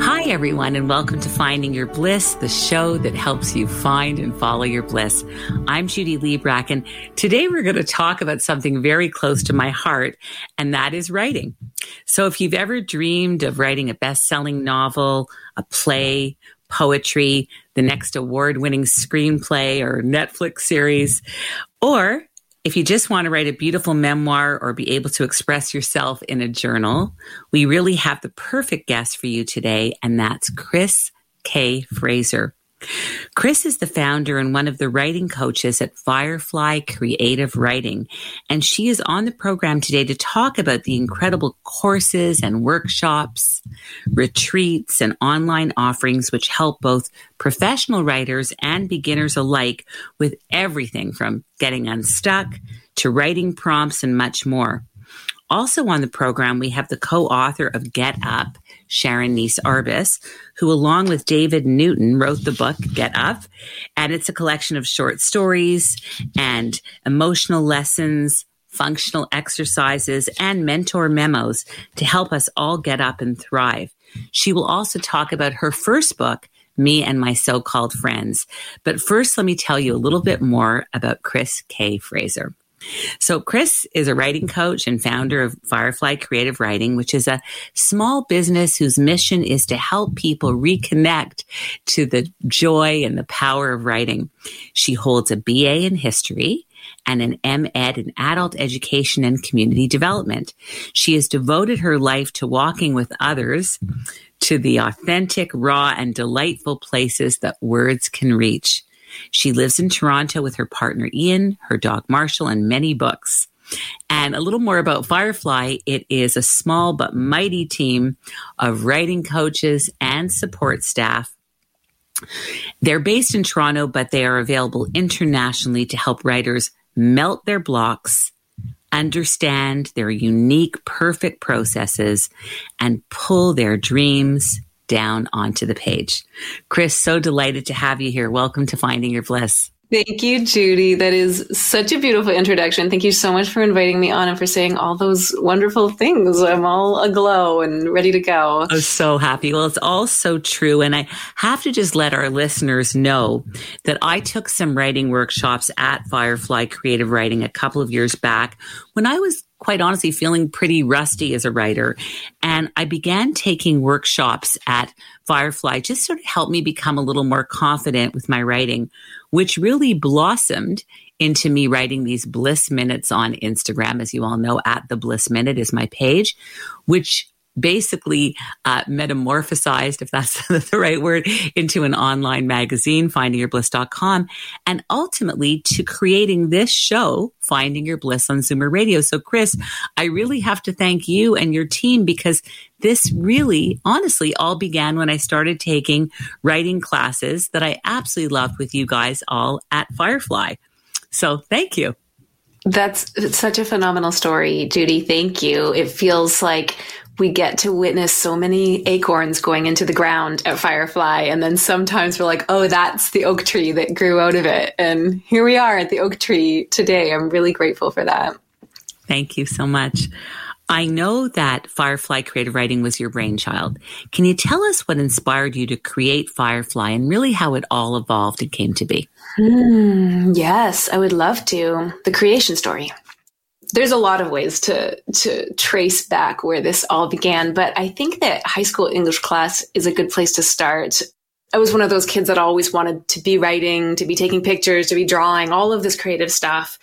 Hi, everyone, and welcome to Finding Your Bliss, the show that helps you find and follow your bliss. I'm Judy Librach, and today we're going to talk about something very close to my heart, and that is writing. So, if you've ever dreamed of writing a best selling novel, a play, poetry, the next award winning screenplay or Netflix series, or if you just want to write a beautiful memoir or be able to express yourself in a journal, we really have the perfect guest for you today, and that's Chris Kay Fraser. Chris is the founder and one of the writing coaches at Firefly Creative Writing, and she is on the program today to talk about the incredible courses and workshops, retreats, and online offerings which help both professional writers and beginners alike with everything from getting unstuck to writing prompts and much more. Also on the program, we have the co-author of Get Up, Sharon Neese Arbus, who along with David Newton wrote the book Get Up. And it's a collection of short stories and emotional lessons, functional exercises, and mentor memos to help us all get up and thrive. She will also talk about her first book, me and my so-called friends. But first, let me tell you a little bit more about Chris Kay Fraser. So Chris is a writing coach and founder of Firefly Creative Writing, which is a small business whose mission is to help people reconnect to the joy and the power of writing. She holds a BA in history and an MEd in adult education and community development. She has devoted her life to walking with others to the authentic, raw, and delightful places that words can reach. She lives in Toronto with her partner Ian, her dog Marshall, and many books. And a little more about Firefly. It is a small but mighty team of writing coaches and support staff. They're based in Toronto, but they are available internationally to help writers melt their blocks, understand their unique, perfect processes, and pull their dreams down onto the page. Chris, so delighted to have you here. Welcome to Finding Your Bliss. Thank you, Judy. That is such a beautiful introduction. Thank you so much for inviting me on and for saying all those wonderful things. I'm all aglow and ready to go. I'm so happy. Well, it's all so true. And I have to just let our listeners know that I took some writing workshops at Firefly Creative Writing a couple of years back when I was quite honestly feeling pretty rusty as a writer. And I began taking workshops at Firefly just sort of helped me become a little more confident with my writing, which really blossomed into me writing these bliss minutes on Instagram. As you all know, at the bliss minute is my page, which basically uh, metamorphosized, if that's the right word, into an online magazine, findingyourbliss.com, and ultimately to creating this show, Finding Your Bliss on Zoomer Radio. So, Chris, I really have to thank you and your team because this really, honestly, all began when I started taking writing classes that I absolutely loved with you guys all at Firefly. So, thank you. That's such a phenomenal story, Judy. Thank you. It feels like we get to witness so many acorns going into the ground at Firefly. And then sometimes we're like, oh, that's the oak tree that grew out of it. And here we are at the oak tree today. I'm really grateful for that. Thank you so much. I know that Firefly Creative Writing was your brainchild. Can you tell us what inspired you to create Firefly and really how it all evolved and came to be? Mm, yes, I would love to. The creation story there's a lot of ways to to trace back where this all began, but I think that high school English class is a good place to start. I was one of those kids that always wanted to be writing, to be taking pictures, to be drawing, all of this creative stuff.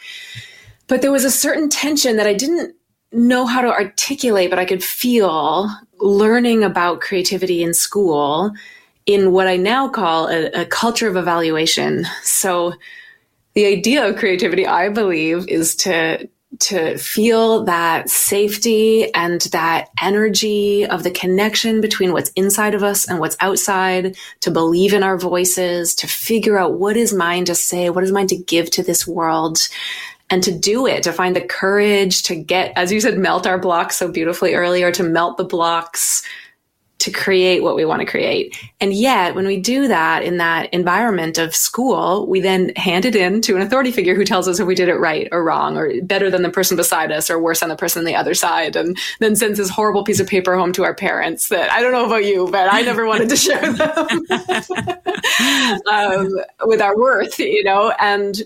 But there was a certain tension that I didn't know how to articulate, but I could feel learning about creativity in school in what I now call a, a culture of evaluation. So the idea of creativity, I believe, is to to feel that safety and that energy of the connection between what's inside of us and what's outside, to believe in our voices, to figure out what is mine to say, what is mine to give to this world, and to do it, to find the courage to get, as you said, melt our blocks so beautifully earlier, to melt the blocks to create what we want to create. And yet, when we do that in that environment of school, we then hand it in to an authority figure who tells us if we did it right or wrong, or better than the person beside us, or worse than the person on the other side, and then sends this horrible piece of paper home to our parents that I don't know about you, but I never wanted to share them um, with our worth, you know, and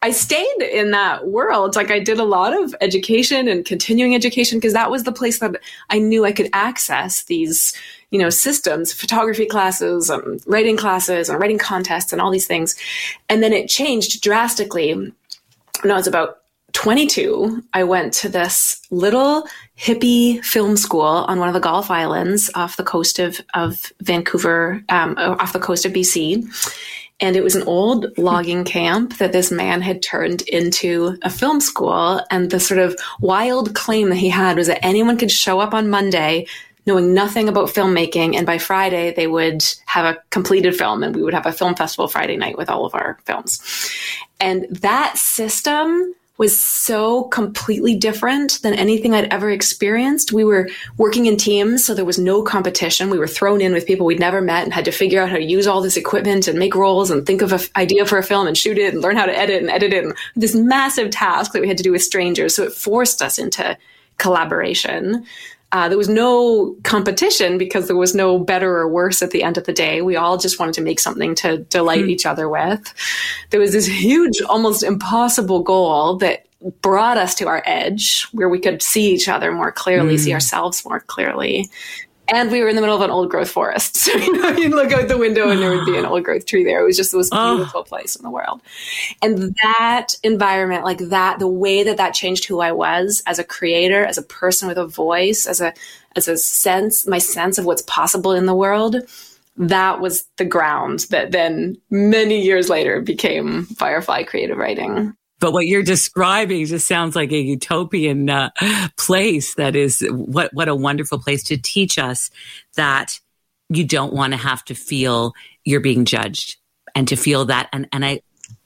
I stayed in that world. Like I did a lot of education and continuing education because that was the place that I knew I could access these, you know, systems, photography classes, and writing classes and writing contests and all these things. And then it changed drastically. When I was about 22, I went to this little hippie film school on one of the Gulf Islands off the coast of, of Vancouver, um, off the coast of BC and it was an old logging camp that this man had turned into a film school. And the sort of wild claim that he had was that anyone could show up on Monday knowing nothing about filmmaking. And by Friday, they would have a completed film and we would have a film festival Friday night with all of our films. And that system was so completely different than anything I'd ever experienced. We were working in teams, so there was no competition. We were thrown in with people we'd never met and had to figure out how to use all this equipment and make rolls and think of an idea for a film and shoot it and learn how to edit and edit it. And this massive task that we had to do with strangers. So it forced us into collaboration. Uh, there was no competition because there was no better or worse at the end of the day. We all just wanted to make something to delight mm. each other with. There was this huge, almost impossible goal that brought us to our edge where we could see each other more clearly, mm. see ourselves more clearly and we were in the middle of an old growth forest. So, you know, you'd look out the window and there would be an old growth tree there. It was just the most beautiful oh. place in the world. And that environment, like that, the way that that changed who I was as a creator, as a person with a voice, as a, as a sense, my sense of what's possible in the world, that was the ground that then many years later became Firefly Creative Writing. But what you're describing just sounds like a utopian uh, place. That is what what a wonderful place to teach us that you don't want to have to feel you're being judged and to feel that and and I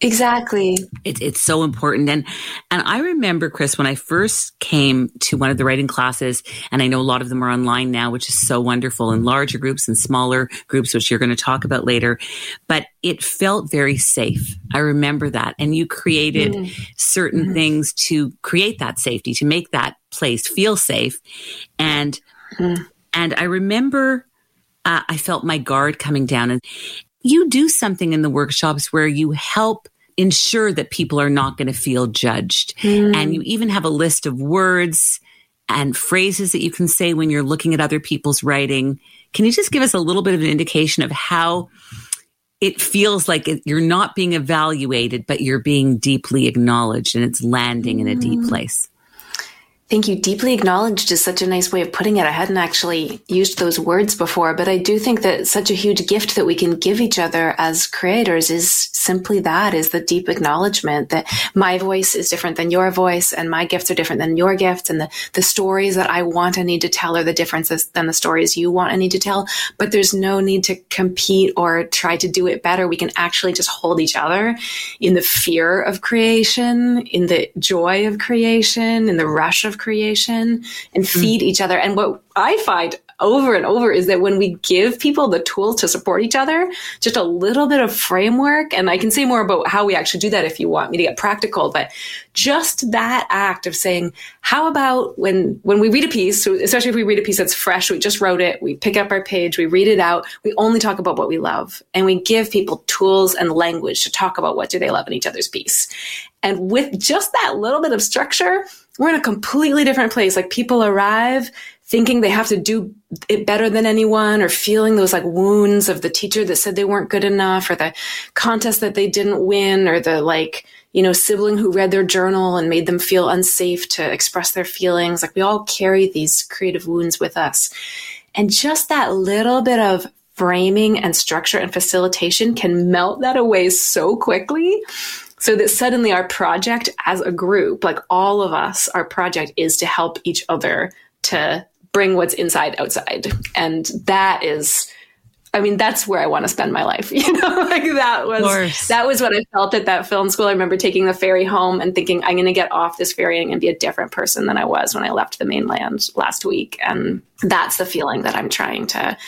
Exactly. It, it's so important. And, and I remember, Chris, when I first came to one of the writing classes, and I know a lot of them are online now, which is so wonderful in larger groups and smaller groups, which you're going to talk about later, but it felt very safe. I remember that. And you created mm. certain mm. things to create that safety, to make that place feel safe. And, mm. and I remember, uh, I felt my guard coming down and, you do something in the workshops where you help ensure that people are not going to feel judged. Mm. And you even have a list of words and phrases that you can say when you're looking at other people's writing. Can you just give us a little bit of an indication of how it feels like you're not being evaluated, but you're being deeply acknowledged and it's landing in a deep mm. place? Thank you. Deeply acknowledged is such a nice way of putting it. I hadn't actually used those words before, but I do think that such a huge gift that we can give each other as creators is simply that is the deep acknowledgement that my voice is different than your voice and my gifts are different than your gifts and the, the stories that I want and need to tell are the differences than the stories you want and need to tell. But there's no need to compete or try to do it better. We can actually just hold each other in the fear of creation, in the joy of creation, in the rush of creation and hmm. feed each other. And what I find over and over is that when we give people the tools to support each other, just a little bit of framework, and I can say more about how we actually do that if you want me to get practical, but just that act of saying, how about when, when we read a piece, especially if we read a piece that's fresh, we just wrote it, we pick up our page, we read it out, we only talk about what we love, and we give people tools and language to talk about what do they love in each other's piece. And with just that little bit of structure, we're in a completely different place. Like people arrive thinking they have to do it better than anyone or feeling those like wounds of the teacher that said they weren't good enough or the contest that they didn't win or the like, you know, sibling who read their journal and made them feel unsafe to express their feelings. Like we all carry these creative wounds with us. And just that little bit of framing and structure and facilitation can melt that away so quickly So that suddenly our project as a group, like all of us, our project is to help each other to bring what's inside outside. And that is, I mean, that's where I want to spend my life. You know, like that was that was what I felt at that film school. I remember taking the ferry home and thinking, I'm going to get off this ferry and be a different person than I was when I left the mainland last week. And that's the feeling that I'm trying to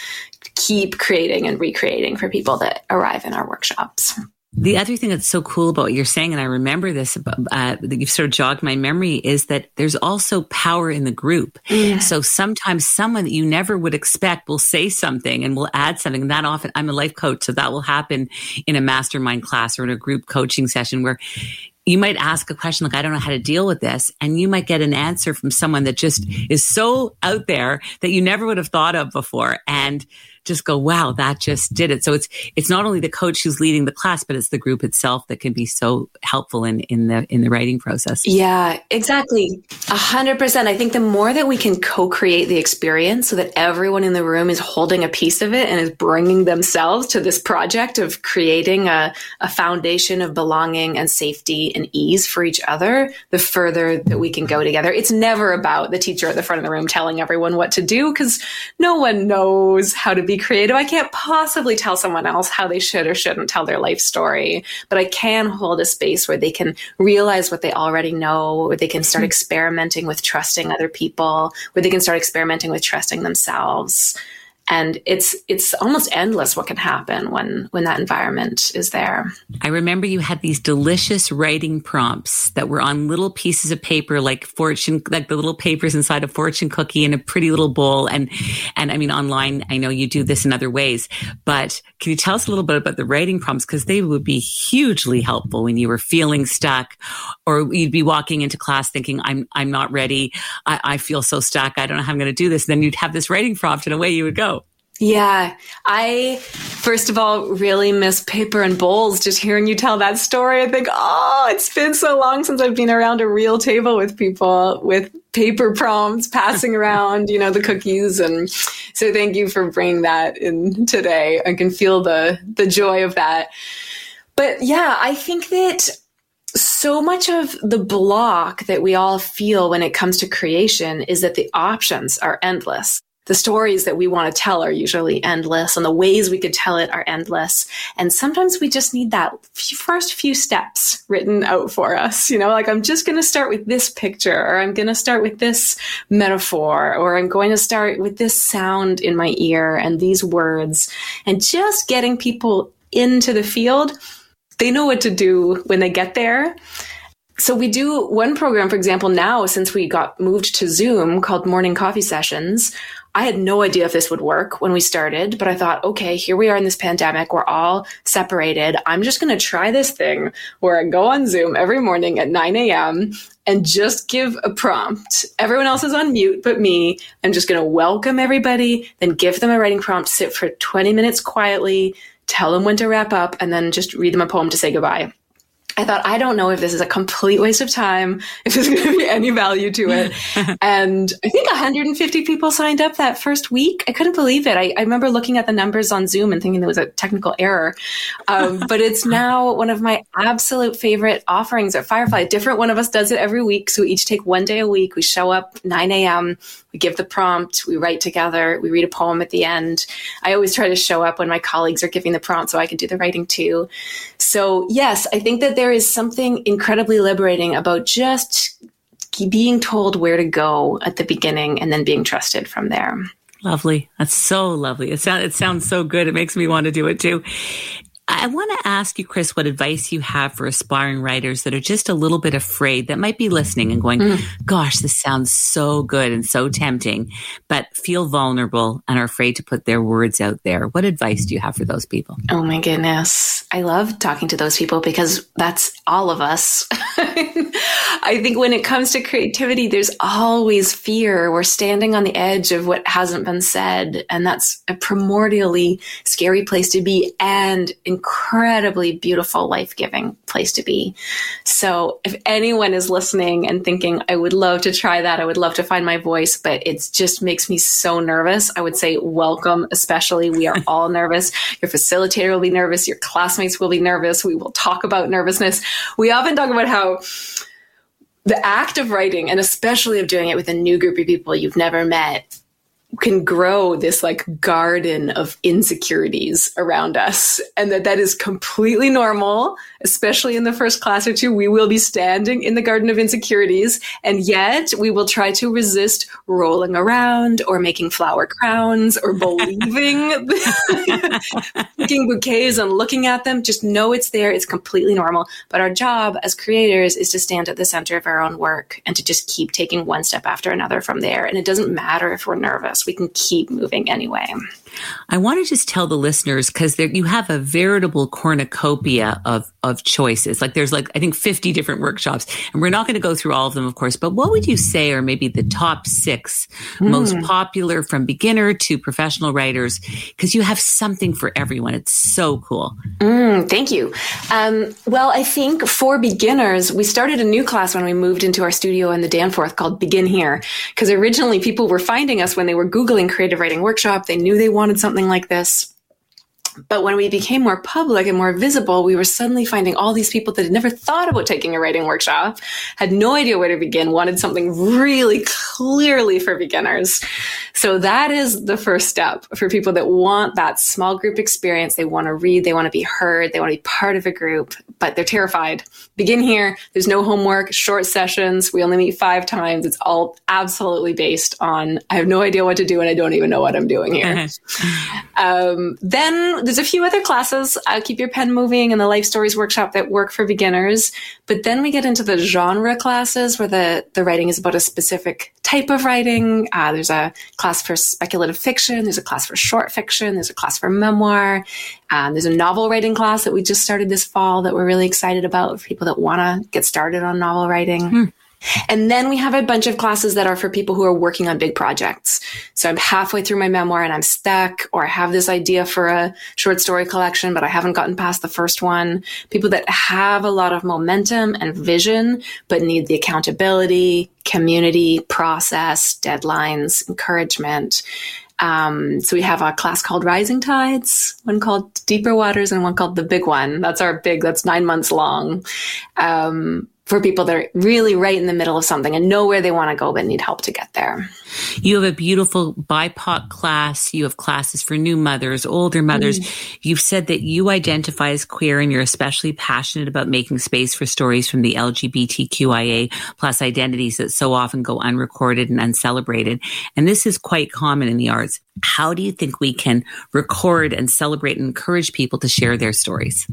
keep creating and recreating for people that arrive in our workshops. The other thing that's so cool about what you're saying, and I remember this, uh, that you've sort of jogged my memory, is that there's also power in the group. Yeah. So sometimes someone that you never would expect will say something and will add something. And that often, I'm a life coach, so that will happen in a mastermind class or in a group coaching session where you might ask a question like, I don't know how to deal with this. And you might get an answer from someone that just is so out there that you never would have thought of before. And just go, wow, that just did it. So it's, it's not only the coach who's leading the class, but it's the group itself that can be so helpful in, in the, in the writing process. Yeah, exactly. A hundred percent. I think the more that we can co-create the experience so that everyone in the room is holding a piece of it and is bringing themselves to this project of creating a, a foundation of belonging and safety and ease for each other, the further that we can go together. It's never about the teacher at the front of the room telling everyone what to do because no one knows how to be be creative. I can't possibly tell someone else how they should or shouldn't tell their life story, but I can hold a space where they can realize what they already know, where they can start mm-hmm. experimenting with trusting other people, where they can start experimenting with trusting themselves and it's it's almost endless what can happen when when that environment is there. I remember you had these delicious writing prompts that were on little pieces of paper like fortune like the little papers inside a fortune cookie in a pretty little bowl. And and i mean online i know you do this in other ways but can you tell us a little bit about the writing prompts? Because they would be hugely helpful when you were feeling stuck or you'd be walking into class thinking i'm i'm not ready. I, I feel so stuck. I don't know how i'm going to do this. And then you'd have this writing prompt and away you would go yeah. I, first of all, really miss paper and bowls. Just hearing you tell that story, I think, oh, it's been so long since I've been around a real table with people with paper prompts passing around, you know, the cookies. And so thank you for bringing that in today. I can feel the, the joy of that. But yeah, I think that so much of the block that we all feel when it comes to creation is that the options are endless the stories that we want to tell are usually endless and the ways we could tell it are endless. And sometimes we just need that first few steps written out for us. You know, like I'm just going to start with this picture or I'm going to start with this metaphor or I'm going to start with this sound in my ear and these words and just getting people into the field. They know what to do when they get there so we do one program, for example, now since we got moved to Zoom called Morning Coffee Sessions. I had no idea if this would work when we started, but I thought, okay, here we are in this pandemic. We're all separated. I'm just going to try this thing where I go on Zoom every morning at 9 a.m. and just give a prompt. Everyone else is on mute but me. I'm just going to welcome everybody, then give them a writing prompt, sit for 20 minutes quietly, tell them when to wrap up, and then just read them a poem to say goodbye. I thought, I don't know if this is a complete waste of time, if there's going to be any value to it. and I think 150 people signed up that first week. I couldn't believe it. I, I remember looking at the numbers on Zoom and thinking there was a technical error. Um, but it's now one of my absolute favorite offerings at Firefly. Different one of us does it every week. So we each take one day a week. We show up 9 a.m. We give the prompt. We write together. We read a poem at the end. I always try to show up when my colleagues are giving the prompt so I can do the writing too. So yes, I think that there is something incredibly liberating about just being told where to go at the beginning and then being trusted from there. Lovely. That's so lovely. It sounds, it sounds so good. It makes me want to do it too. I want to ask you, Chris, what advice you have for aspiring writers that are just a little bit afraid that might be listening and going, mm. gosh, this sounds so good and so tempting, but feel vulnerable and are afraid to put their words out there. What advice do you have for those people? Oh my goodness. I love talking to those people because that's all of us. I think when it comes to creativity, there's always fear. We're standing on the edge of what hasn't been said. And that's a primordially scary place to be. And incredibly beautiful, life giving place to be. So if anyone is listening and thinking, I would love to try that, I would love to find my voice, but it just makes me so nervous, I would say welcome, especially. We are all nervous. Your facilitator will be nervous. Your classmates will be nervous. We will talk about nervousness. We often talk about how the act of writing, and especially of doing it with a new group of people you've never met, can grow this like garden of insecurities around us and that that is completely normal especially in the first class or two we will be standing in the garden of insecurities and yet we will try to resist rolling around or making flower crowns or believing making bouquets and looking at them. Just know it's there. It's completely normal. But our job as creators is to stand at the center of our own work and to just keep taking one step after another from there. And it doesn't matter if we're nervous. We can keep moving anyway. I want to just tell the listeners because you have a veritable cornucopia of of choices. Like there's like I think 50 different workshops, and we're not going to go through all of them, of course. But what would you say are maybe the top six mm. most popular from beginner to professional writers? Because you have something for everyone. It's so cool. Mm, thank you. Um, well, I think for beginners, we started a new class when we moved into our studio in the Danforth called Begin Here. Because originally people were finding us when they were googling creative writing workshop. They knew they wanted something like this. But when we became more public and more visible, we were suddenly finding all these people that had never thought about taking a writing workshop, had no idea where to begin, wanted something really clearly for beginners. So that is the first step for people that want that small group experience. They want to read, they want to be heard, they want to be part of a group, but they're terrified. Begin here. There's no homework, short sessions. We only meet five times. It's all absolutely based on I have no idea what to do and I don't even know what I'm doing here. um, then there's a few other classes. I'll keep your pen moving and the life stories workshop that work for beginners. But then we get into the genre classes where the, the writing is about a specific type of writing. Uh, there's a class for speculative fiction. There's a class for short fiction. There's a class for memoir. Um, there's a novel writing class that we just started this fall that we're really excited about for people that want to get started on novel writing. Hmm. And then we have a bunch of classes that are for people who are working on big projects. So I'm halfway through my memoir and I'm stuck, or I have this idea for a short story collection, but I haven't gotten past the first one. People that have a lot of momentum and vision, but need the accountability, community, process, deadlines, encouragement. Um, so we have a class called Rising Tides, one called Deeper Waters, and one called The Big One. That's our big, that's nine months long. Um, for people that are really right in the middle of something and know where they want to go but need help to get there. You have a beautiful BIPOC class. You have classes for new mothers, older mothers. Mm. You've said that you identify as queer and you're especially passionate about making space for stories from the LGBTQIA plus identities that so often go unrecorded and uncelebrated. And this is quite common in the arts. How do you think we can record and celebrate and encourage people to share their stories?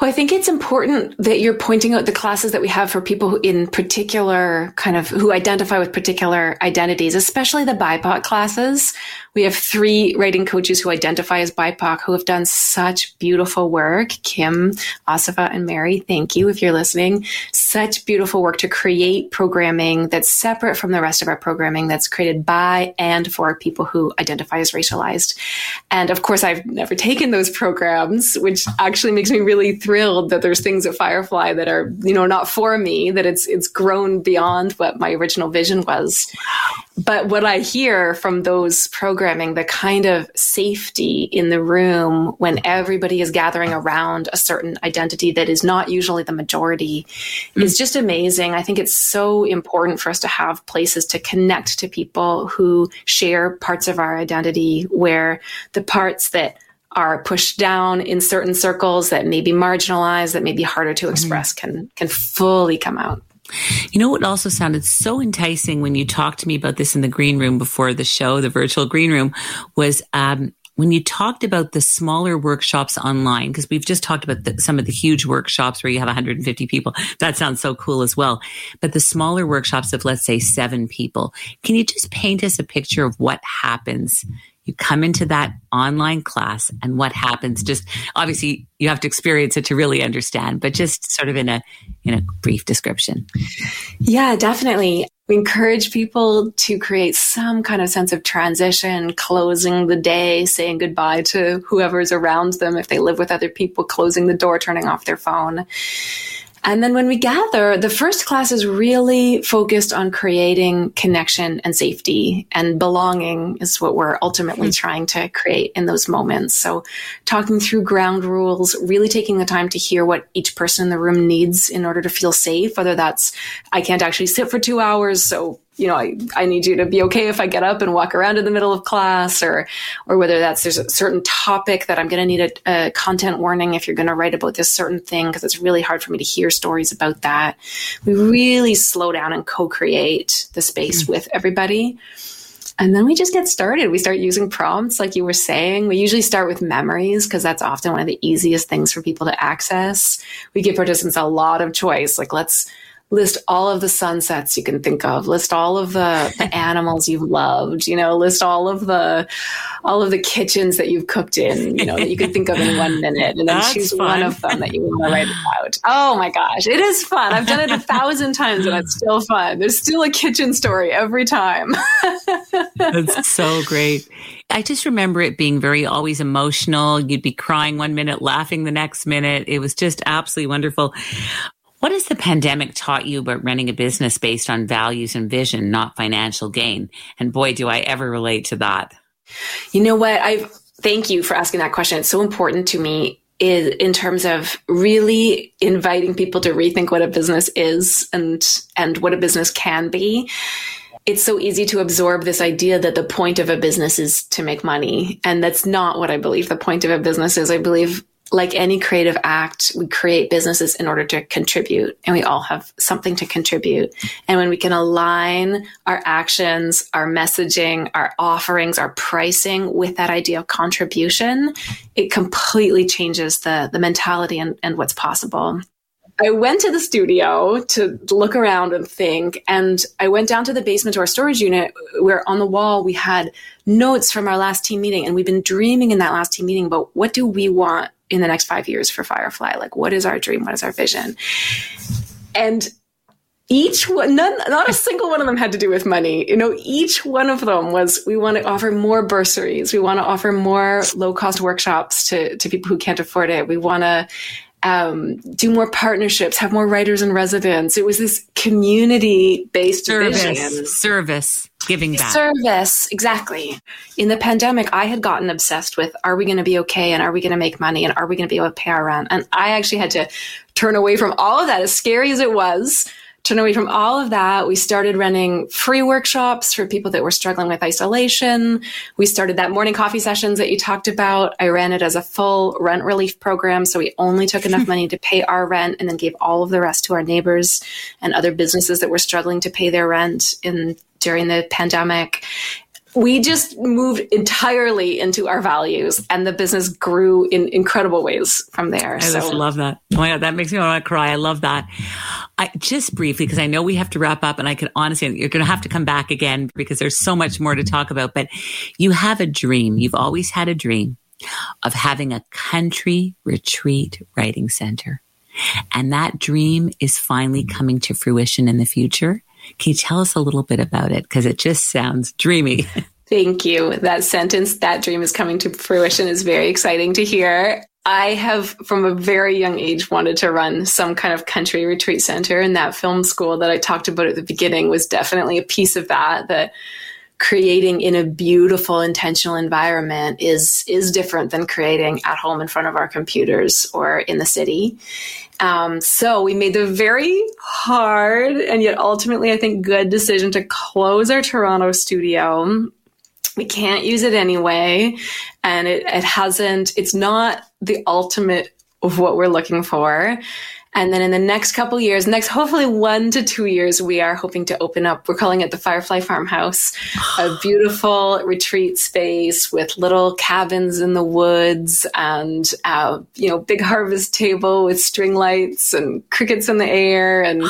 Well, I think it's important that you're pointing out the classes that we have for people in particular, kind of who identify with particular identities, especially the BIPOC classes, we have three writing coaches who identify as BIPOC who have done such beautiful work. Kim, Asifa, and Mary, thank you if you're listening. Such beautiful work to create programming that's separate from the rest of our programming that's created by and for people who identify as racialized. And of course, I've never taken those programs, which actually makes me really thrilled that there's things at Firefly that are, you know, not for me, that it's it's grown beyond what my original vision was. But what I hear from those programming, the kind of safety in the room when everybody is gathering around a certain identity that is not usually the majority mm. is just amazing. I think it's so important for us to have places to connect to people who share parts of our identity where the parts that are pushed down in certain circles that may be marginalized, that may be harder to mm-hmm. express, mm. can can fully come out. You know what also sounded so enticing when you talked to me about this in the green room before the show, the virtual green room, was um, when you talked about the smaller workshops online, because we've just talked about the, some of the huge workshops where you have 150 people. That sounds so cool as well. But the smaller workshops of, let's say, seven people, can you just paint us a picture of what happens you come into that online class and what happens just obviously you have to experience it to really understand but just sort of in a in a brief description yeah definitely We encourage people to create some kind of sense of transition, closing the day, saying goodbye to whoever's around them. If they live with other people, closing the door, turning off their phone. And then when we gather, the first class is really focused on creating connection and safety and belonging is what we're ultimately mm-hmm. trying to create in those moments. So talking through ground rules, really taking the time to hear what each person in the room needs in order to feel safe, whether that's, I can't actually sit for two hours. So you know, I, I need you to be okay if I get up and walk around in the middle of class or, or whether that's there's a certain topic that I'm going to need a, a, content warning if you're going to write about this certain thing because it's really hard for me to hear stories about that. We really slow down and co-create the space mm-hmm. with everybody. And then we just get started. We start using prompts, like you were saying. We usually start with memories because that's often one of the easiest things for people to access. We give participants a lot of choice. Like, let's list all of the sunsets you can think of list all of the, the animals you've loved you know list all of the all of the kitchens that you've cooked in you know that you could think of in one minute and then That's choose fun. one of them that you want to write about oh my gosh it is fun i've done it a thousand times and it's still fun there's still a kitchen story every time That's so great I just remember it being very always emotional. You'd be crying one minute, laughing the next minute. It was just absolutely wonderful. What has the pandemic taught you about running a business based on values and vision, not financial gain? And boy, do I ever relate to that. You know what? I thank you for asking that question. It's so important to me is in terms of really inviting people to rethink what a business is and and what a business can be it's so easy to absorb this idea that the point of a business is to make money and that's not what i believe the point of a business is i believe like any creative act, we create businesses in order to contribute, and we all have something to contribute. And when we can align our actions, our messaging, our offerings, our pricing with that idea of contribution, it completely changes the, the mentality and, and what's possible. I went to the studio to look around and think, and I went down to the basement to our storage unit where on the wall we had notes from our last team meeting, and we've been dreaming in that last team meeting about what do we want in the next five years for Firefly? Like, what is our dream? What is our vision? And each one, none, not a single one of them had to do with money. You know, each one of them was, we want to offer more bursaries. We want to offer more low cost workshops to, to people who can't afford it. We want to um, do more partnerships, have more writers in residence. It was this community based service, vision. service, giving back. Service, exactly. In the pandemic, I had gotten obsessed with are we going to be okay and are we going to make money and are we going to be able to pay our rent? And I actually had to turn away from all of that, as scary as it was, turn away from all of that. We started running free workshops for people that were struggling with isolation. We started that morning coffee sessions that you talked about. I ran it as a full rent relief program. So we only took enough money to pay our rent and then gave all of the rest to our neighbors and other businesses that were struggling to pay their rent in during the pandemic we just moved entirely into our values and the business grew in incredible ways from there. I so. just love that. Oh my God, that makes me want to cry. I love that. I just briefly, because I know we have to wrap up and I can honestly, you're going to have to come back again because there's so much more to talk about, but you have a dream. You've always had a dream of having a country retreat writing center. And that dream is finally coming to fruition in the future. Can you tell us a little bit about it? Because it just sounds dreamy. Thank you. That sentence, that dream is coming to fruition, is very exciting to hear. I have, from a very young age, wanted to run some kind of country retreat center. And that film school that I talked about at the beginning was definitely a piece of that. That creating in a beautiful, intentional environment is is different than creating at home in front of our computers or in the city. Um, so we made the very hard and yet ultimately, I think, good decision to close our Toronto studio. We can't use it anyway. And it, it hasn't, it's not the ultimate of what we're looking for. And then in the next couple years, next hopefully one to two years, we are hoping to open up. We're calling it the Firefly Farmhouse, a beautiful retreat space with little cabins in the woods and uh, you know big harvest table with string lights and crickets in the air, and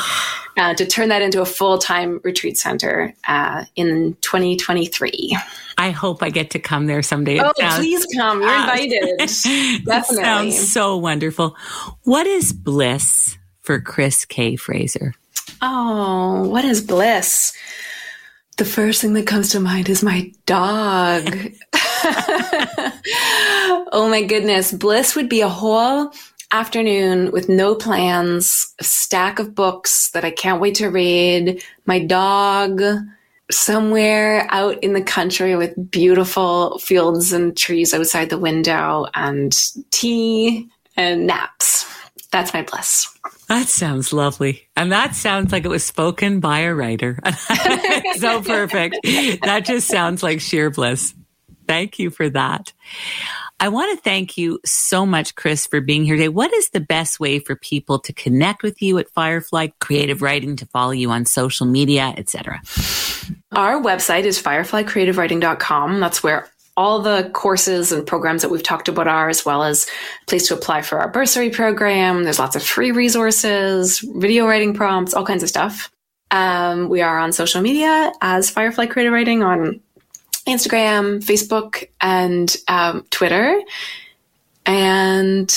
uh, to turn that into a full time retreat center uh, in 2023. I hope I get to come there someday. Oh, sounds, please come. You're invited. Definitely. sounds so wonderful. What is bliss for Chris Kay Fraser? Oh, what is bliss? The first thing that comes to mind is my dog. oh my goodness. Bliss would be a whole afternoon with no plans, a stack of books that I can't wait to read, my dog somewhere out in the country with beautiful fields and trees outside the window and tea and naps. That's my bliss. That sounds lovely. And that sounds like it was spoken by a writer. so perfect. That just sounds like sheer bliss. Thank you for that. I want to thank you so much, Chris, for being here today. What is the best way for people to connect with you at Firefly Creative Writing, to follow you on social media, etc.? Our website is fireflycreativewriting.com. That's where all the courses and programs that we've talked about are, as well as place to apply for our bursary program. There's lots of free resources, video writing prompts, all kinds of stuff. Um, we are on social media as Firefly Creative Writing on Instagram, Facebook, and um, Twitter. And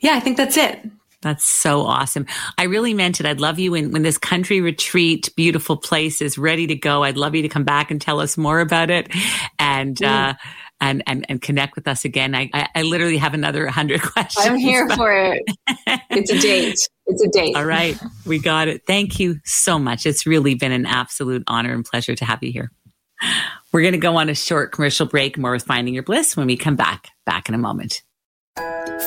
yeah, I think that's it. That's so awesome. I really meant it. I'd love you when, when this country retreat, beautiful place is ready to go. I'd love you to come back and tell us more about it and, mm. uh, and, and, and connect with us again. I, I, I literally have another hundred questions. I'm here but... for it. It's a date. It's a date. All right. We got it. Thank you so much. It's really been an absolute honor and pleasure to have you here. We're going to go on a short commercial break, more with Finding Your Bliss when we come back. Back in a moment.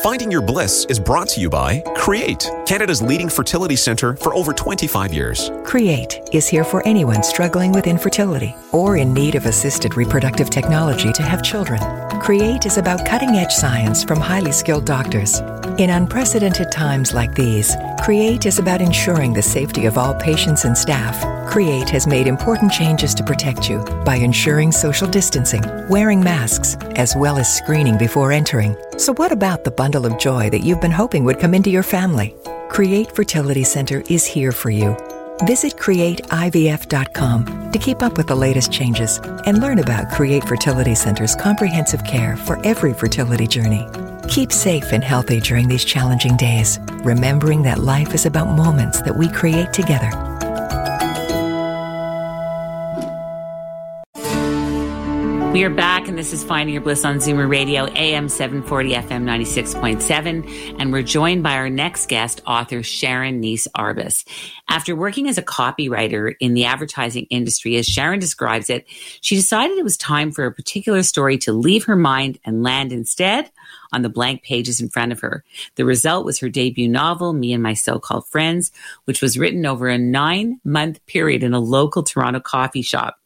Finding Your Bliss is brought to you by Create, Canada's leading fertility center for over 25 years. Create is here for anyone struggling with infertility or in need of assisted reproductive technology to have children. Create is about cutting edge science from highly skilled doctors. In unprecedented times like these, Create is about ensuring the safety of all patients and staff. Create has made important changes to protect you by ensuring social distancing, wearing masks, as well as screening before entering. So, what about the bundle of joy that you've been hoping would come into your family? Create Fertility Center is here for you. Visit createivf.com to keep up with the latest changes and learn about Create Fertility Center's comprehensive care for every fertility journey. Keep safe and healthy during these challenging days, remembering that life is about moments that we create together. We are back, and this is Finding Your Bliss on Zoomer Radio, AM 740, FM 96.7. And we're joined by our next guest, author Sharon Neese Arbus. After working as a copywriter in the advertising industry, as Sharon describes it, she decided it was time for a particular story to leave her mind and land instead on the blank pages in front of her. The result was her debut novel, Me and My So-Called Friends, which was written over a nine month period in a local Toronto coffee shop.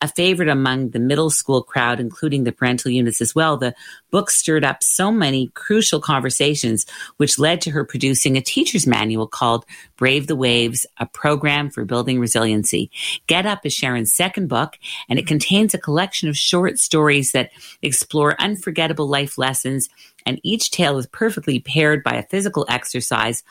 A favorite among the middle school crowd, including the parental units as well, the book stirred up so many crucial conversations, which led to her producing a teacher's manual called Brave the Waves, a program for building resiliency. Get Up is Sharon's second book, and it contains a collection of short stories that explore unforgettable life lessons, and each tale is perfectly paired by a physical exercise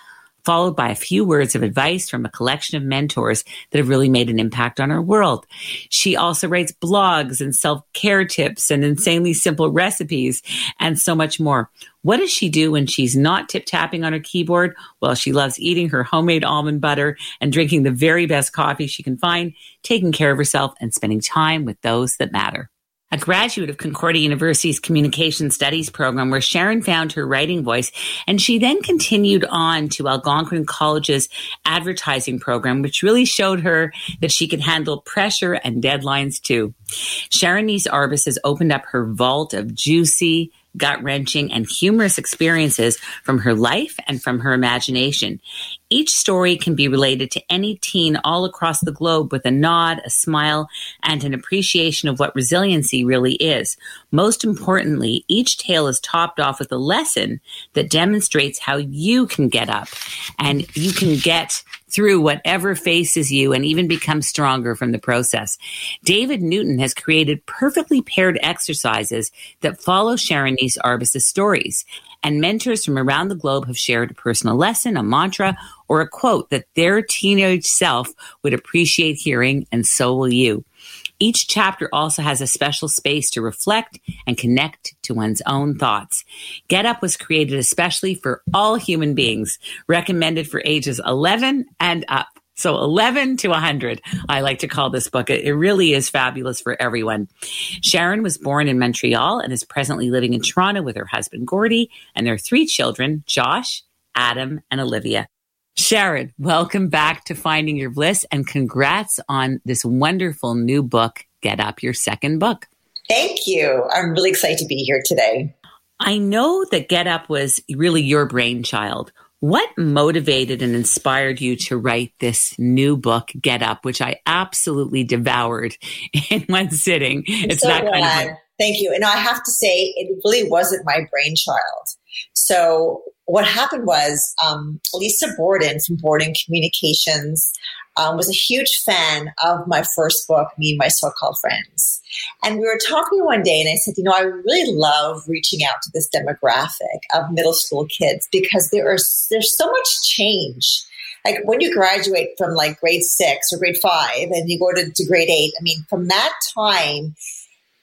followed by a few words of advice from a collection of mentors that have really made an impact on our world. She also writes blogs and self care tips and insanely simple recipes and so much more. What does she do when she's not tip tapping on her keyboard? Well, she loves eating her homemade almond butter and drinking the very best coffee she can find, taking care of herself and spending time with those that matter a graduate of Concordia University's Communication Studies program, where Sharon found her writing voice. And she then continued on to Algonquin College's advertising program, which really showed her that she could handle pressure and deadlines too. Sharon Arbus has opened up her vault of juicy, gut wrenching, and humorous experiences from her life and from her imagination. Each story can be related to any teen all across the globe with a nod, a smile, and an appreciation of what resiliency really is. Most importantly, each tale is topped off with a lesson that demonstrates how you can get up and you can get through whatever faces you and even become stronger from the process. David Newton has created perfectly paired exercises that follow Sharon Arbus's stories. And mentors from around the globe have shared a personal lesson, a mantra, or a quote that their teenage self would appreciate hearing, and so will you. Each chapter also has a special space to reflect and connect to one's own thoughts. Get Up was created especially for all human beings, recommended for ages 11 and up. So 11 to 100, I like to call this book. It, really is fabulous for everyone. Sharon was born in Montreal and is presently living in Toronto with her husband, Gordy, and their three children, Josh, Adam, and Olivia. Sharon, welcome back to Finding Your Bliss and congrats on this wonderful new book, Get Up, your second book. Thank you. I'm really excited to be here today. I know that Get Up was really your brainchild. What motivated and inspired you to write this new book, Get Up, which I absolutely devoured in one sitting? It's so that glad. kind of. Thank you. And I have to say, it really wasn't my brainchild. So what happened was um, Lisa Borden from Borden Communications um, was a huge fan of my first book, Me and My So-Called Friends. And we were talking one day and I said, you know, I really love reaching out to this demographic of middle school kids because there are, there's so much change. Like when you graduate from like grade six or grade five and you go to, to grade eight, I mean, from that time,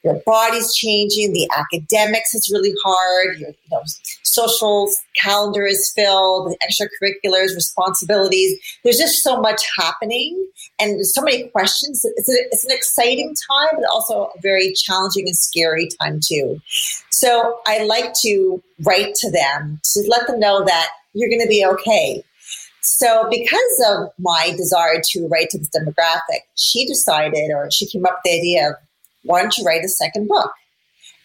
your body's changing, the academics is really hard, your you know, social calendar is filled, extracurriculars, responsibilities. There's just so much happening and so many questions. It's, a, it's an exciting time, but also a very challenging and scary time too. So I like to write to them to let them know that you're going to be okay. So, because of my desire to write to this demographic, she decided, or she came up with the idea of why don't you write a second book?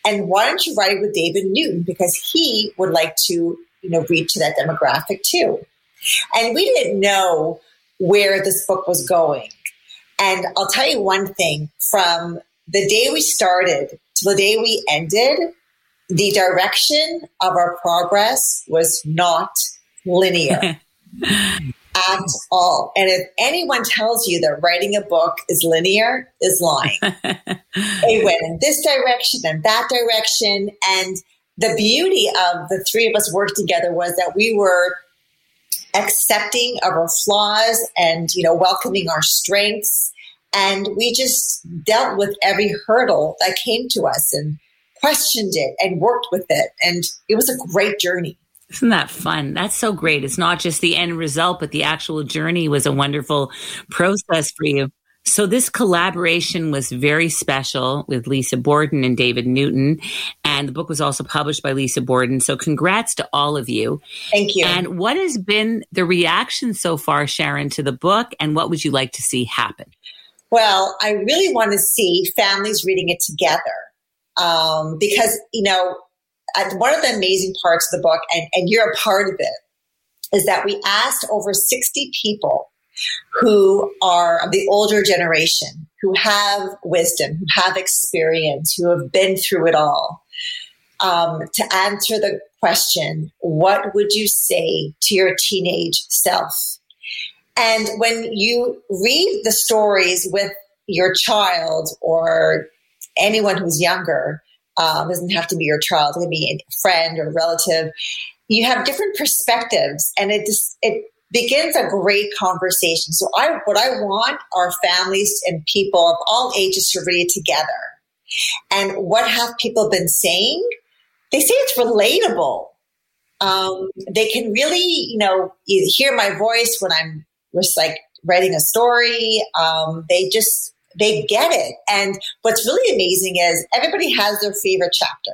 And why don't you write it with David Newton? Because he would like to, you know, reach to that demographic too. And we didn't know where this book was going. And I'll tell you one thing from the day we started to the day we ended, the direction of our progress was not linear. at all. And if anyone tells you that writing a book is linear, is lying. they went in this direction and that direction. And the beauty of the three of us work together was that we were accepting of our flaws and, you know, welcoming our strengths. And we just dealt with every hurdle that came to us and questioned it and worked with it. And it was a great journey. Isn't that fun? That's so great. It's not just the end result, but the actual journey was a wonderful process for you. So this collaboration was very special with Lisa Borden and David Newton. And the book was also published by Lisa Borden. So congrats to all of you. Thank you. And what has been the reaction so far, Sharon, to the book? And what would you like to see happen? Well, I really want to see families reading it together. Um, because, you know, one of the amazing parts of the book, and, and you're a part of it, is that we asked over 60 people who are of the older generation, who have wisdom, who have experience, who have been through it all, um, to answer the question, what would you say to your teenage self? And when you read the stories with your child or anyone who's younger, um, doesn't have to be your child, it can be a friend or a relative. You have different perspectives, and it just it begins a great conversation. So I what I want are families and people of all ages to read together. And what have people been saying? They say it's relatable. Um, they can really, you know, hear my voice when I'm just like writing a story. Um, they just they get it. And what's really amazing is everybody has their favorite chapter.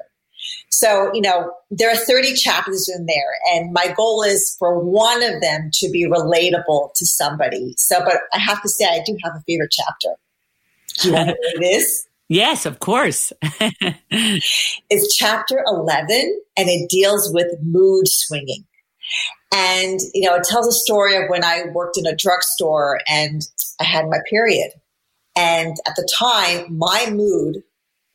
So, you know, there are 30 chapters in there, and my goal is for one of them to be relatable to somebody. So, but I have to say, I do have a favorite chapter. Do you want to know what it is? Yes, of course. it's chapter 11, and it deals with mood swinging. And, you know, it tells a story of when I worked in a drugstore and I had my period. And at the time, my mood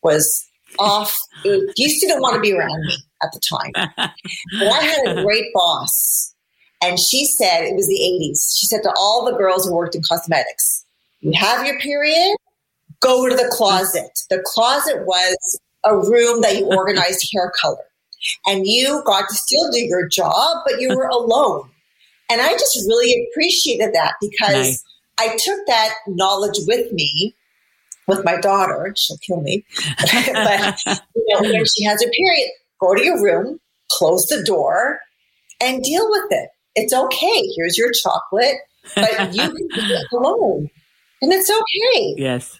was off. Just didn't want to be around me at the time. But I had a great boss. And she said, it was the 80s. She said to all the girls who worked in cosmetics, you have your period, go to the closet. The closet was a room that you organized hair color. And you got to still do your job, but you were alone. And I just really appreciated that because nice. I took that knowledge with me with my daughter. She'll kill me. but you know, when she has her period, go to your room, close the door, and deal with it. It's okay. Here's your chocolate. but you can be alone, and it's okay. Yes.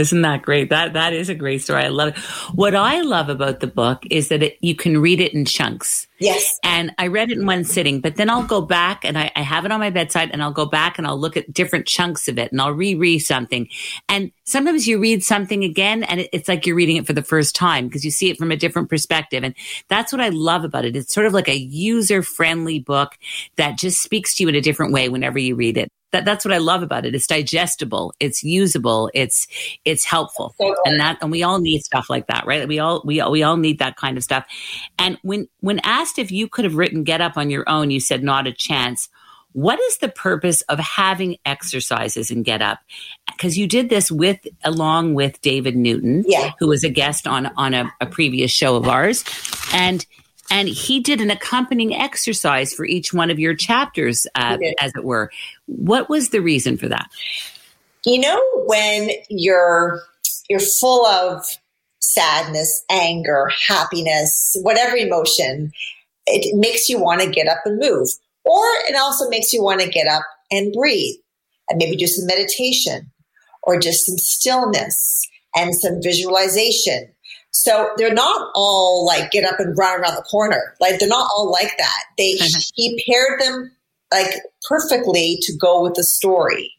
Isn't that great? That that is a great story. I love it. What I love about the book is that it, you can read it in chunks. Yes. And I read it in one sitting, but then I'll go back and I, I have it on my bedside and I'll go back and I'll look at different chunks of it and I'll reread something. And sometimes you read something again and it, it's like you're reading it for the first time because you see it from a different perspective. And that's what I love about it. It's sort of like a user friendly book that just speaks to you in a different way whenever you read it that that's what I love about it. It's digestible, it's usable, it's it's helpful, and that and we all need stuff like that, right? We all we all, we all need that kind of stuff. And when when asked if you could have written Get Up on your own, you said not a chance. What is the purpose of having exercises in Get Up? Because you did this with along with David Newton, yeah. who was a guest on on a, a previous show of ours, and and he did an accompanying exercise for each one of your chapters, uh, as it were. What was the reason for that? You know, when you're you're full of sadness, anger, happiness, whatever emotion, it makes you want to get up and move, or it also makes you want to get up and breathe, and maybe do some meditation, or just some stillness and some visualization so they're not all like get up and run around the corner. Like they're not all like that. They uh-huh. he paired them like perfectly to go with the story.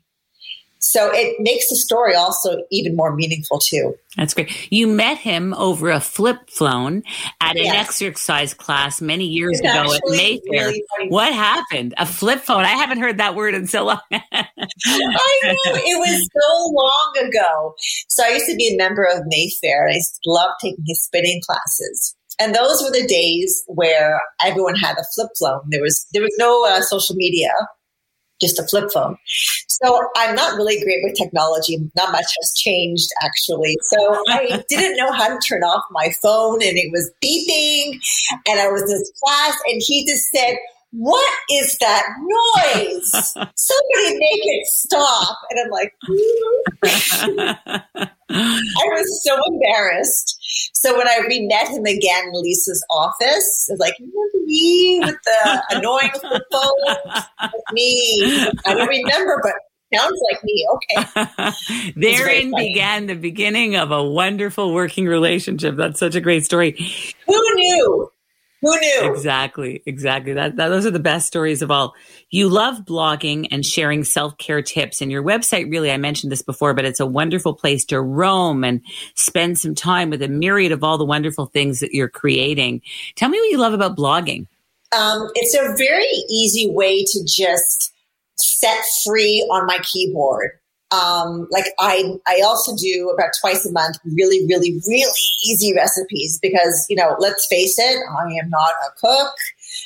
So it makes the story also even more meaningful too. That's great. You met him over a flip phone at an exercise class many years it's ago at Mayfair. Really what happened? A flip phone? I haven't heard that word in so long. I know it was so long ago. So I used to be a member of Mayfair. I loved taking his spinning classes. And those were the days where everyone had a flip phone. There was there was no uh, social media just a flip phone. So I'm not really great with technology. Not much has changed actually. So I didn't know how to turn off my phone and it was beeping and I was in this class and he just said, what is that noise? Somebody make it stop. And I'm like. I was so embarrassed. So when I re met him again in Lisa's office, I was like, remember me with the annoying phone? me. I don't remember, but sounds like me. Okay. Therein began the beginning of a wonderful working relationship. That's such a great story. Who knew? Who knew? Exactly, exactly. That, that, those are the best stories of all. You love blogging and sharing self care tips, and your website. Really, I mentioned this before, but it's a wonderful place to roam and spend some time with a myriad of all the wonderful things that you're creating. Tell me what you love about blogging. Um, it's a very easy way to just set free on my keyboard. Um, like I, I also do about twice a month really, really, really easy recipes because, you know, let's face it, I am not a cook.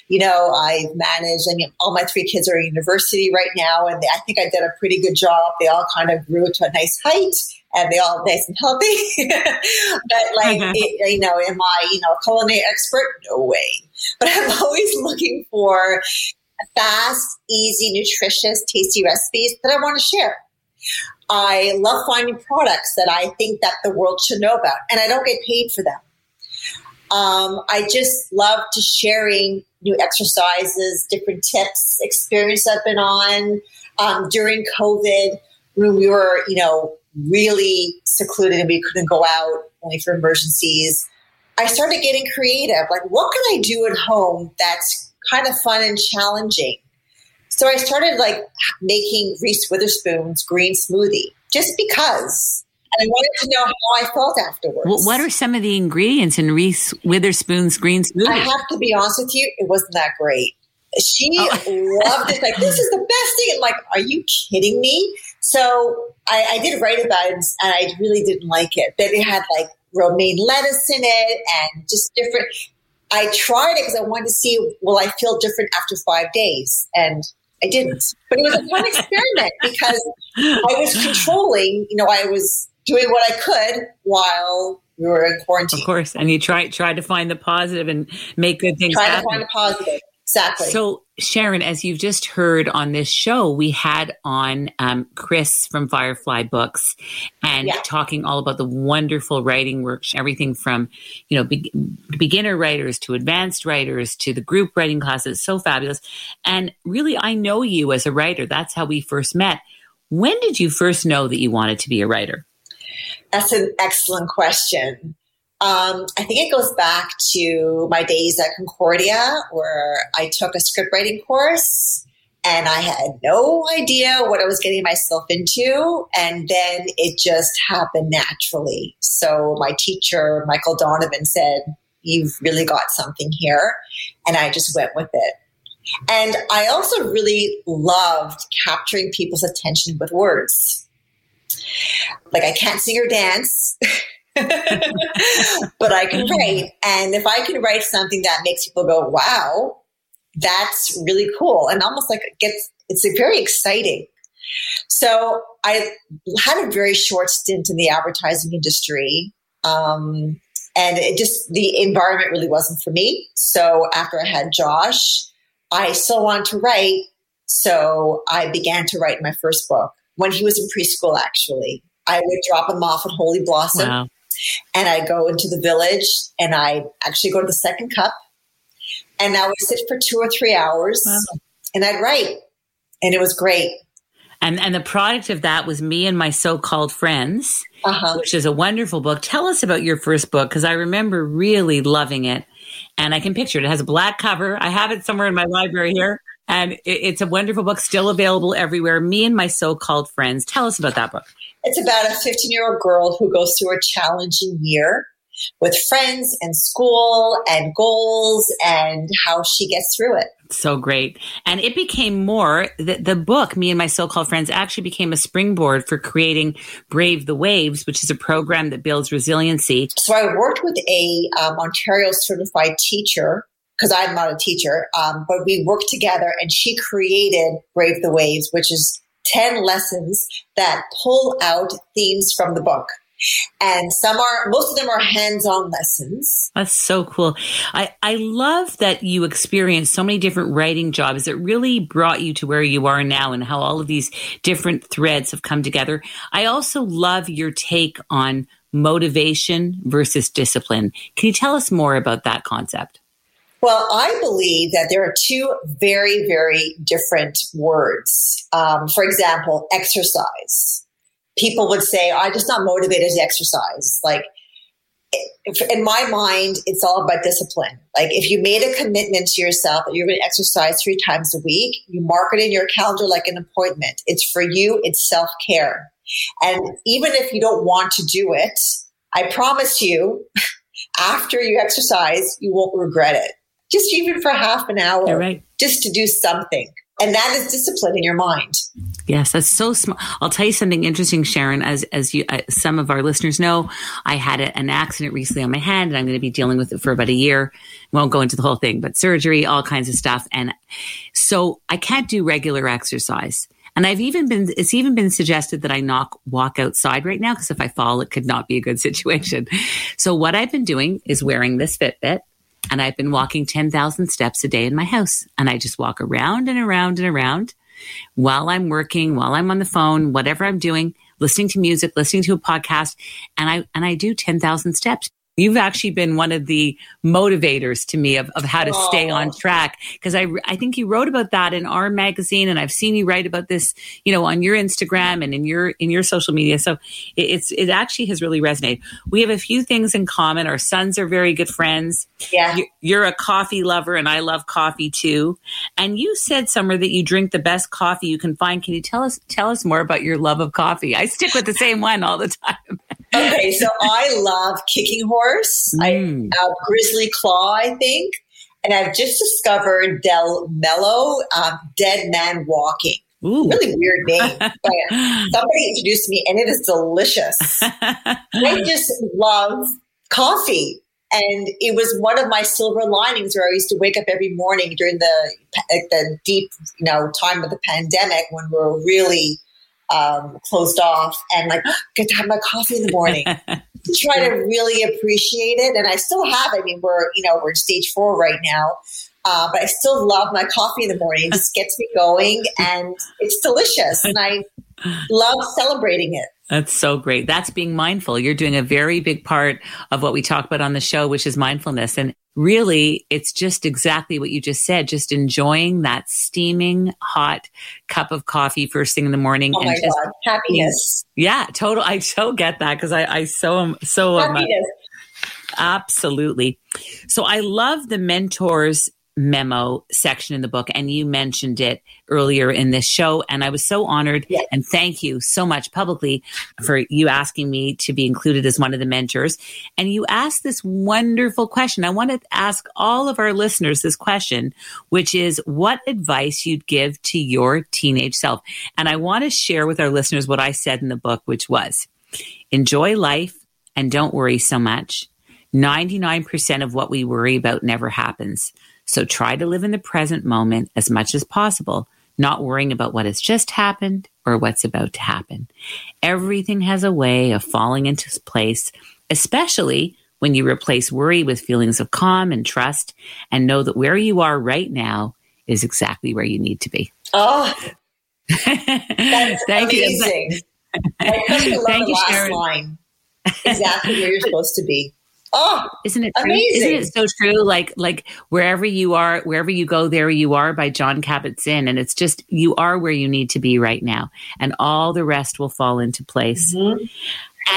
You know, I've managed, I mean, all my three kids are in university right now, and they, I think I did a pretty good job. They all kind of grew to a nice height and they all nice and healthy. but like, mm-hmm. it, you know, am I, you know, a culinary expert? No way. But I'm always looking for fast, easy, nutritious, tasty recipes that I want to share. I love finding products that I think that the world should know about, and I don't get paid for them. Um, I just love to sharing new exercises, different tips, experience I've been on um, during COVID when we were, you know, really secluded and we couldn't go out only for emergencies. I started getting creative. Like, what can I do at home that's kind of fun and challenging? So I started like making Reese Witherspoon's green smoothie just because. And I wanted to know how I felt afterwards. Well, what are some of the ingredients in Reese Witherspoon's green smoothie? I have to be honest with you, it wasn't that great. She oh. loved it. Like, this is the best thing. I'm like, are you kidding me? So I, I did write about it and I really didn't like it. But it had like romaine lettuce in it and just different. I tried it because I wanted to see will I feel different after five days, and I didn't. But it was a fun experiment because I was controlling. You know, I was doing what I could while we were in quarantine. Of course, and you tried tried to find the positive and make good things. Try happen. to find the positive. Exactly. So, Sharon, as you've just heard on this show, we had on um, Chris from Firefly Books and Yeah. talking all about the wonderful writing work, everything from, you know, be- beginner writers to advanced writers to the group writing classes. So fabulous. And really, I know you as a writer. That's how we first met. When did you first know that you wanted to be a writer? That's an excellent question. Um, I think it goes back to my days at Concordia, where I took a script writing course and I had no idea what I was getting myself into. And then it just happened naturally. So my teacher, Michael Donovan, said, You've really got something here. And I just went with it. And I also really loved capturing people's attention with words. Like I can't sing or dance, but I can write. And if I can write something that makes people go, wow, that's really cool. And almost like it gets, it's very exciting. So I had a very short stint in the advertising industry. Um, and it just, the environment really wasn't for me. So after I had Josh, I still wanted to write. So I began to write my first book when he was in preschool, actually. I would drop him off at Holy Blossom Wow. And I go into the village and I actually go to the second cup and I would sit for two or three hours Wow. and I'd write. And it was great. And, and the product of that was me and my so-called friends. Uh-huh. which is a wonderful book. Tell us about your first book because I remember really loving it, and I can picture it. It has a black cover. I have it somewhere in my library here, and it, it's a wonderful book, still available everywhere. Me and my so-called friends. Tell us about that book. It's about a 15 year old girl who goes through a challenging year with friends and school and goals and how she gets through it. So great, and it became more. The, the book, me and my so-called friends, actually became a springboard for creating Brave the Waves, which is a program that builds resiliency. So I worked with a um, Ontario certified teacher because I'm not a teacher, um, but we worked together and she created Brave the Waves, which is 10 lessons that pull out themes from the book. And some are, most of them are hands on lessons. That's so cool. I, I love that you experienced so many different writing jobs that really brought you to where you are now and how all of these different threads have come together. I also love your take on motivation versus discipline. Can you tell us more about that concept? Well, I believe that there are two very, very different words. Um, for example, exercise. People would say, I'm just not motivated to exercise. Like, in my mind, it's all about discipline. Like, if you made a commitment to yourself that you're going to exercise three times a week, you mark it in your calendar like an appointment. It's for you, it's self care. And even if you don't want to do it, I promise you, after you exercise, you won't regret it. Just even for half an hour, right. just to do something. And that is discipline in your mind. Yes, that's so smart. I'll tell you something interesting, Sharon. As as you, uh, some of our listeners know, I had a, an accident recently on my hand, and I'm going to be dealing with it for about a year. Won't go into the whole thing, but surgery, all kinds of stuff, and so I can't do regular exercise. And I've even been, it's even been suggested that I knock, walk outside right now because if I fall, it could not be a good situation. So what I've been doing is wearing this Fitbit and I've been walking 10,000 steps a day in my house. And I just walk around and around and around while I'm working, while I'm on the phone, whatever I'm doing, listening to music, listening to a podcast. And I, and I do 10,000 steps. You've actually been one of the motivators to me of, of how to stay on track. Cause I, I think you wrote about that in our magazine and I've seen you write about this, you know, on your Instagram and in your, in your social media. So it, it's, it actually has really resonated. We have a few things in common. Our sons are very good friends. Yeah. You- You're a coffee lover and I love coffee too. And you said somewhere that you drink the best coffee you can find. Can you tell us, tell us more about your love of coffee? I stick with the same one all the time. Okay, so I love Kicking Horse. Mm. I uh, Grizzly Claw, I think, and I've just discovered Del Mello, um, Dead Man Walking. Ooh. Really weird name, but somebody introduced me, and it is delicious. I just love coffee. And it was one of my silver linings where I used to wake up every morning during the the deep, you know, time of the pandemic when we were really um, closed off and like get to have my coffee in the morning try to really appreciate it. And I still have. I mean, we're you know we're in stage four right now. Uh, but I still love my coffee in the morning. It just gets me going and it's delicious. And I love celebrating it. That's so great. That's being mindful. You're doing a very big part of what we talk about on the show, which is mindfulness. And really, it's just exactly what you just said, just enjoying that steaming hot cup of coffee first thing in the morning. Oh and my just, God. Happiness. Yeah, total. I so get that because I, I so am, so am. Uh, Happiness. Absolutely. So I love the mentors memo section in the book and you mentioned it earlier in this show and I was so honored Yes. and thank you so much publicly for you asking me to be included as one of the mentors and you asked this wonderful question I want to ask all of our listeners this question which is what advice you'd give to your teenage self and I want to share with our listeners what I said in the book which was enjoy life and don't worry so much 99% of what we worry about never happens. So try to live in the present moment as much as possible, not worrying about what has just happened or what's about to happen. Everything has a way of falling into place, especially when you replace worry with feelings of calm and trust and know that where you are right now is exactly where you need to be. Oh, that's Thank you. amazing. I love Thank the you, last Sharon. line. Exactly where you're supposed to be. Oh, Isn't it true? Amazing. Isn't it so true? Like like wherever you are, wherever you go, there you are by Jon Kabat-Zinn. And it's just you are where you need to be right now. And all the rest will fall into place. Mhm.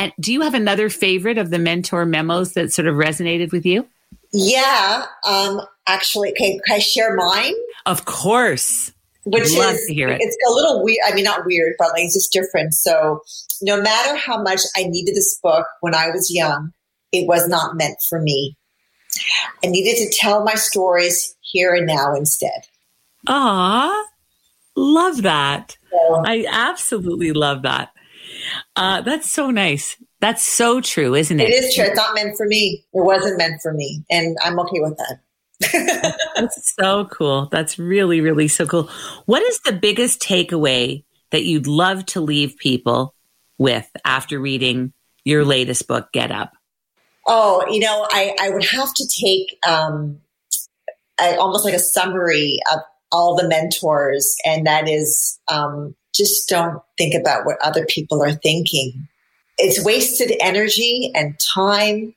And do you have another favorite of the mentor memos that sort of resonated with you? yeah. Um, actually, can, can I share mine? Of course. Which Love is to hear it. it's a little weird. I mean, not weird, but like it's just different. So, no matter how much I needed this book when I was young, it was not meant for me. I needed to tell my stories here and now instead. Ah, love that. So, I absolutely love that. Uh, that's so nice. That's so true, isn't it? it is true. It's not meant for me. It wasn't meant for me, and I'm okay with that. That's so cool. That's really, really so cool. What is the biggest takeaway that you'd love to leave people with after reading your latest book, Get Up? Oh, you know, I, I would have to take um, a, almost like a summary of all the mentors, and that is um, just don't think about what other people are thinking. It's wasted energy and time.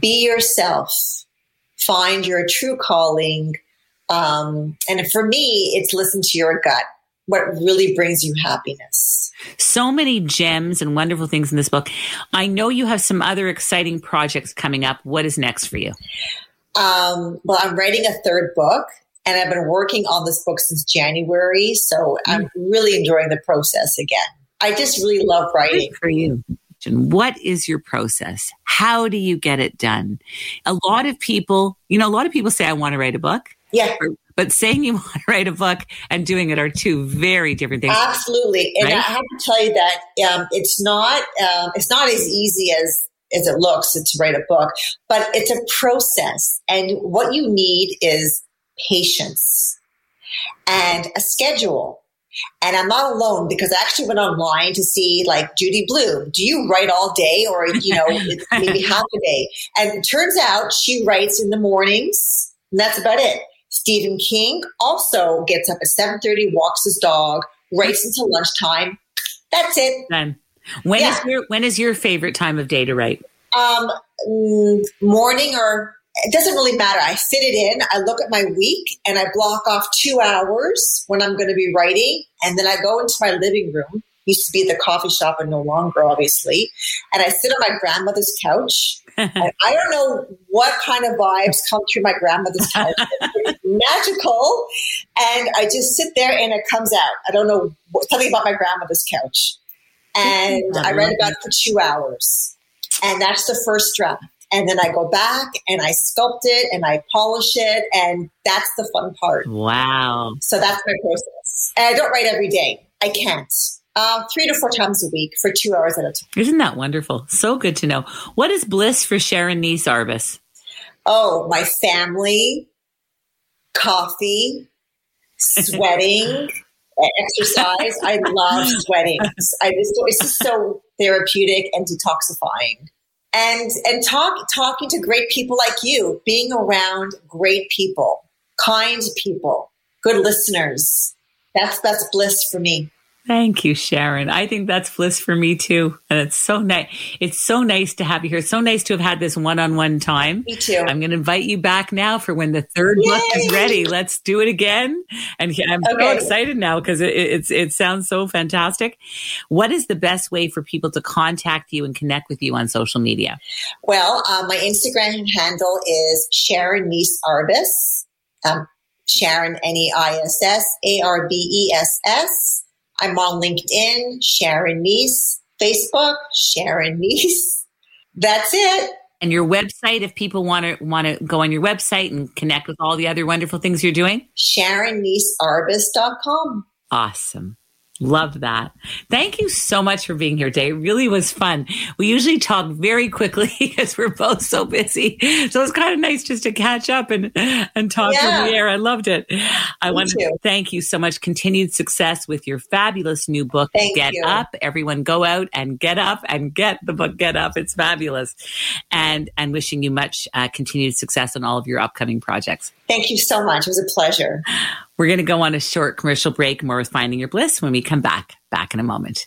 Be yourself. Find your true calling. Um, and for me, it's listen to your gut. What really brings you happiness? So many gems and wonderful things in this book. I know you have some other exciting projects coming up. What is next for you? Um, well, I'm writing a third book, and I've been working on this book since January. So I'm really enjoying the process again. I just really love writing. Good for you. What is your process? How do you get it done? A lot of people, you know, a lot of people say, I want to write a book, Yeah, but saying you want to write a book and doing it are two very different things. absolutely. And Right? I have to tell you that um, it's not um, it's not as easy as as it looks to write a book, but it's a process. And what you need is patience and a schedule. And I'm not alone because I actually went online to see like Judy Blume. Do you write all day or, you know, maybe half a day? And it turns out she writes in the mornings and that's about it. Stephen King also gets up at 7.30, walks his dog, writes until lunchtime. That's it. Done. When is Yeah. your when is your favorite time of day to write? Um, mm, morning or it doesn't really matter. I fit it in. I look at my week and I block off two hours when I'm going to be writing. And then I go into my living room. Used to be the coffee shop and no longer, obviously. And I sit on my grandmother's couch. I don't know what kind of vibes come through my grandmother's couch. It's magical. And I just sit there and it comes out. I don't know something about my grandmother's couch. And I read about it for two hours. And that's the first draft. And then I go back and I sculpt it and I polish it. And that's the fun part. Wow. So that's my process. And I don't write every day. I can't. Um, three to four times a week for two hours at a time. Isn't that wonderful? So good to know. What is bliss for Sharon Neiss Arbess? Oh, my family, coffee, sweating, exercise. I love sweating. I just, it's just so therapeutic and detoxifying. And and talk talking to great people like you, being around great people. kind people, good listeners. That's that's bliss for me. Thank you, Sharon. I think that's bliss for me too. And it's so nice. It's so nice to have you here. It's so nice to have had this one on one time. Me too. I'm going to invite you back now for when the third Yay! book is ready. Let's do it again. And I'm okay. so excited now because it, it's, it sounds so fantastic. What is the best way for people to contact you and connect with you on social media? Well, um, my Instagram handle is Sharon Arbess. Um, Sharon, N E I S S A R B E S S. I'm on LinkedIn, Sharon Neiss, Facebook, Sharon Neiss. That's it. And your website, if people want to want to go on your website and connect with all the other wonderful things you're doing, SharonNeissArbess.com. Awesome. Love that. Thank you so much for being here today. It really was fun. We usually talk very quickly because we're both so busy. So it's kind of nice just to catch up and, and talk yeah. from the air. I loved it. I want to thank you so much. Continued success with your fabulous new book, thank Get you. Up. Everyone go out and get up and get the book, Get Up. It's fabulous. And, and wishing you much uh, continued success on all of your upcoming projects. Thank you so much. It was a pleasure. We're going to go on a short commercial break. More with Finding Your Bliss when we come back. Back in a moment.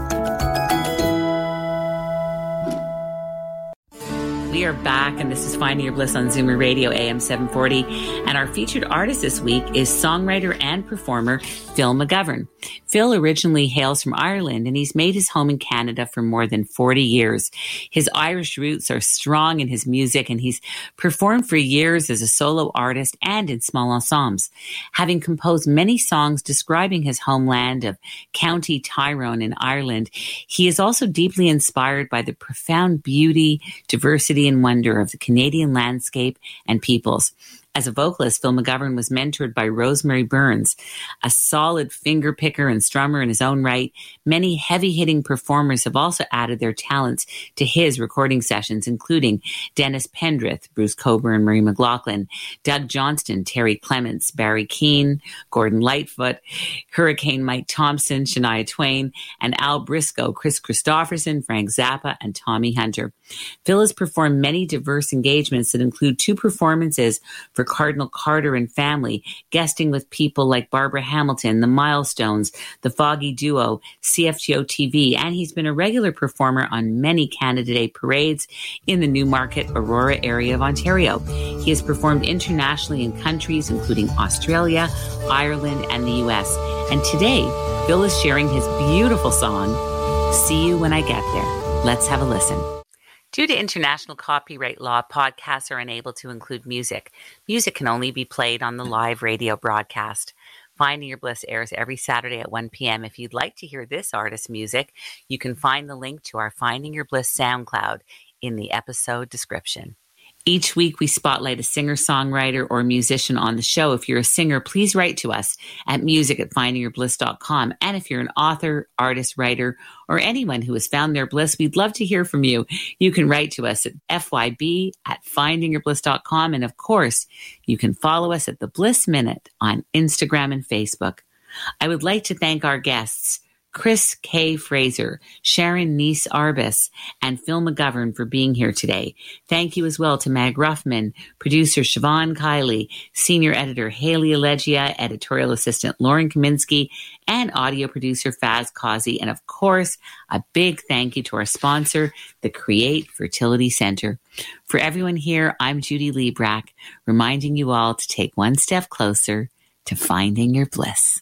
We are back, and this is Finding Your Bliss on Zoomer Radio AM 740. And our featured artist this week is songwriter and performer Phil McGovern. Phil originally hails from Ireland, and he's made his home in Canada for more than 40 years. His Irish roots are strong in his music, and he's performed for years as a solo artist and in small ensembles. Having composed many songs describing his homeland of County Tyrone in Ireland, he is also deeply inspired by the profound beauty, diversity, wonder of the Canadian landscape and peoples. As a vocalist, Phil McGovern was mentored by Rosemary Burns, a solid finger picker and strummer in his own right. Many heavy hitting performers have also added their talents to his recording sessions, including Dennis Pendrith, Bruce Cockburn, Murray McLauchlan, Doug Johnston, Terry Clements, Barry Keane, Gordon Lightfoot, Hurricane Mike Thompson, Shania Twain, and Al Briscoe, Kris Kristofferson, Frank Zappa, and Tommy Hunter. Phil has performed many diverse engagements that include two performances for Cardinal Carter and family, guesting with people like Barbara Hamilton, the Milestones, the Foggy Duo, CFTO TV, and he's been a regular performer on many Canada Day parades in the Newmarket, Aurora area of Ontario. He has performed internationally in countries including Australia, Ireland, and the US. And today, Phil is sharing his beautiful song, See You When I Get There. Let's have a listen. Due to international copyright law, podcasts are unable to include music. Music can only be played on the live radio broadcast. Finding Your Bliss airs every Saturday at 1 p.m. If you'd like to hear this artist's music, you can find the link to our Finding Your Bliss SoundCloud in the episode description. Each week, we spotlight a singer, songwriter, or musician on the show. If you're a singer, please write to us at music at findingyourbliss.com. And if you're an author, artist, writer, or anyone who has found their bliss, we'd love to hear from you. You can write to us at fyb at findingyourbliss.com. And of course, you can follow us at the Bliss Minute on Instagram and Facebook. I would like to thank our guests. Chris Kay Fraser, Sharon Neiss Arbess, and Phil McGovern for being here today. Thank you as well to Mag Ruffman, producer Siobhan Kiley, senior editor Haley Allegia, editorial assistant Lauren Kaminsky, and audio producer Faz Causey. And of course, a big thank you to our sponsor, the Create Fertility Center. For everyone here, I'm Judy Librach, reminding you all to take one step closer to finding your bliss.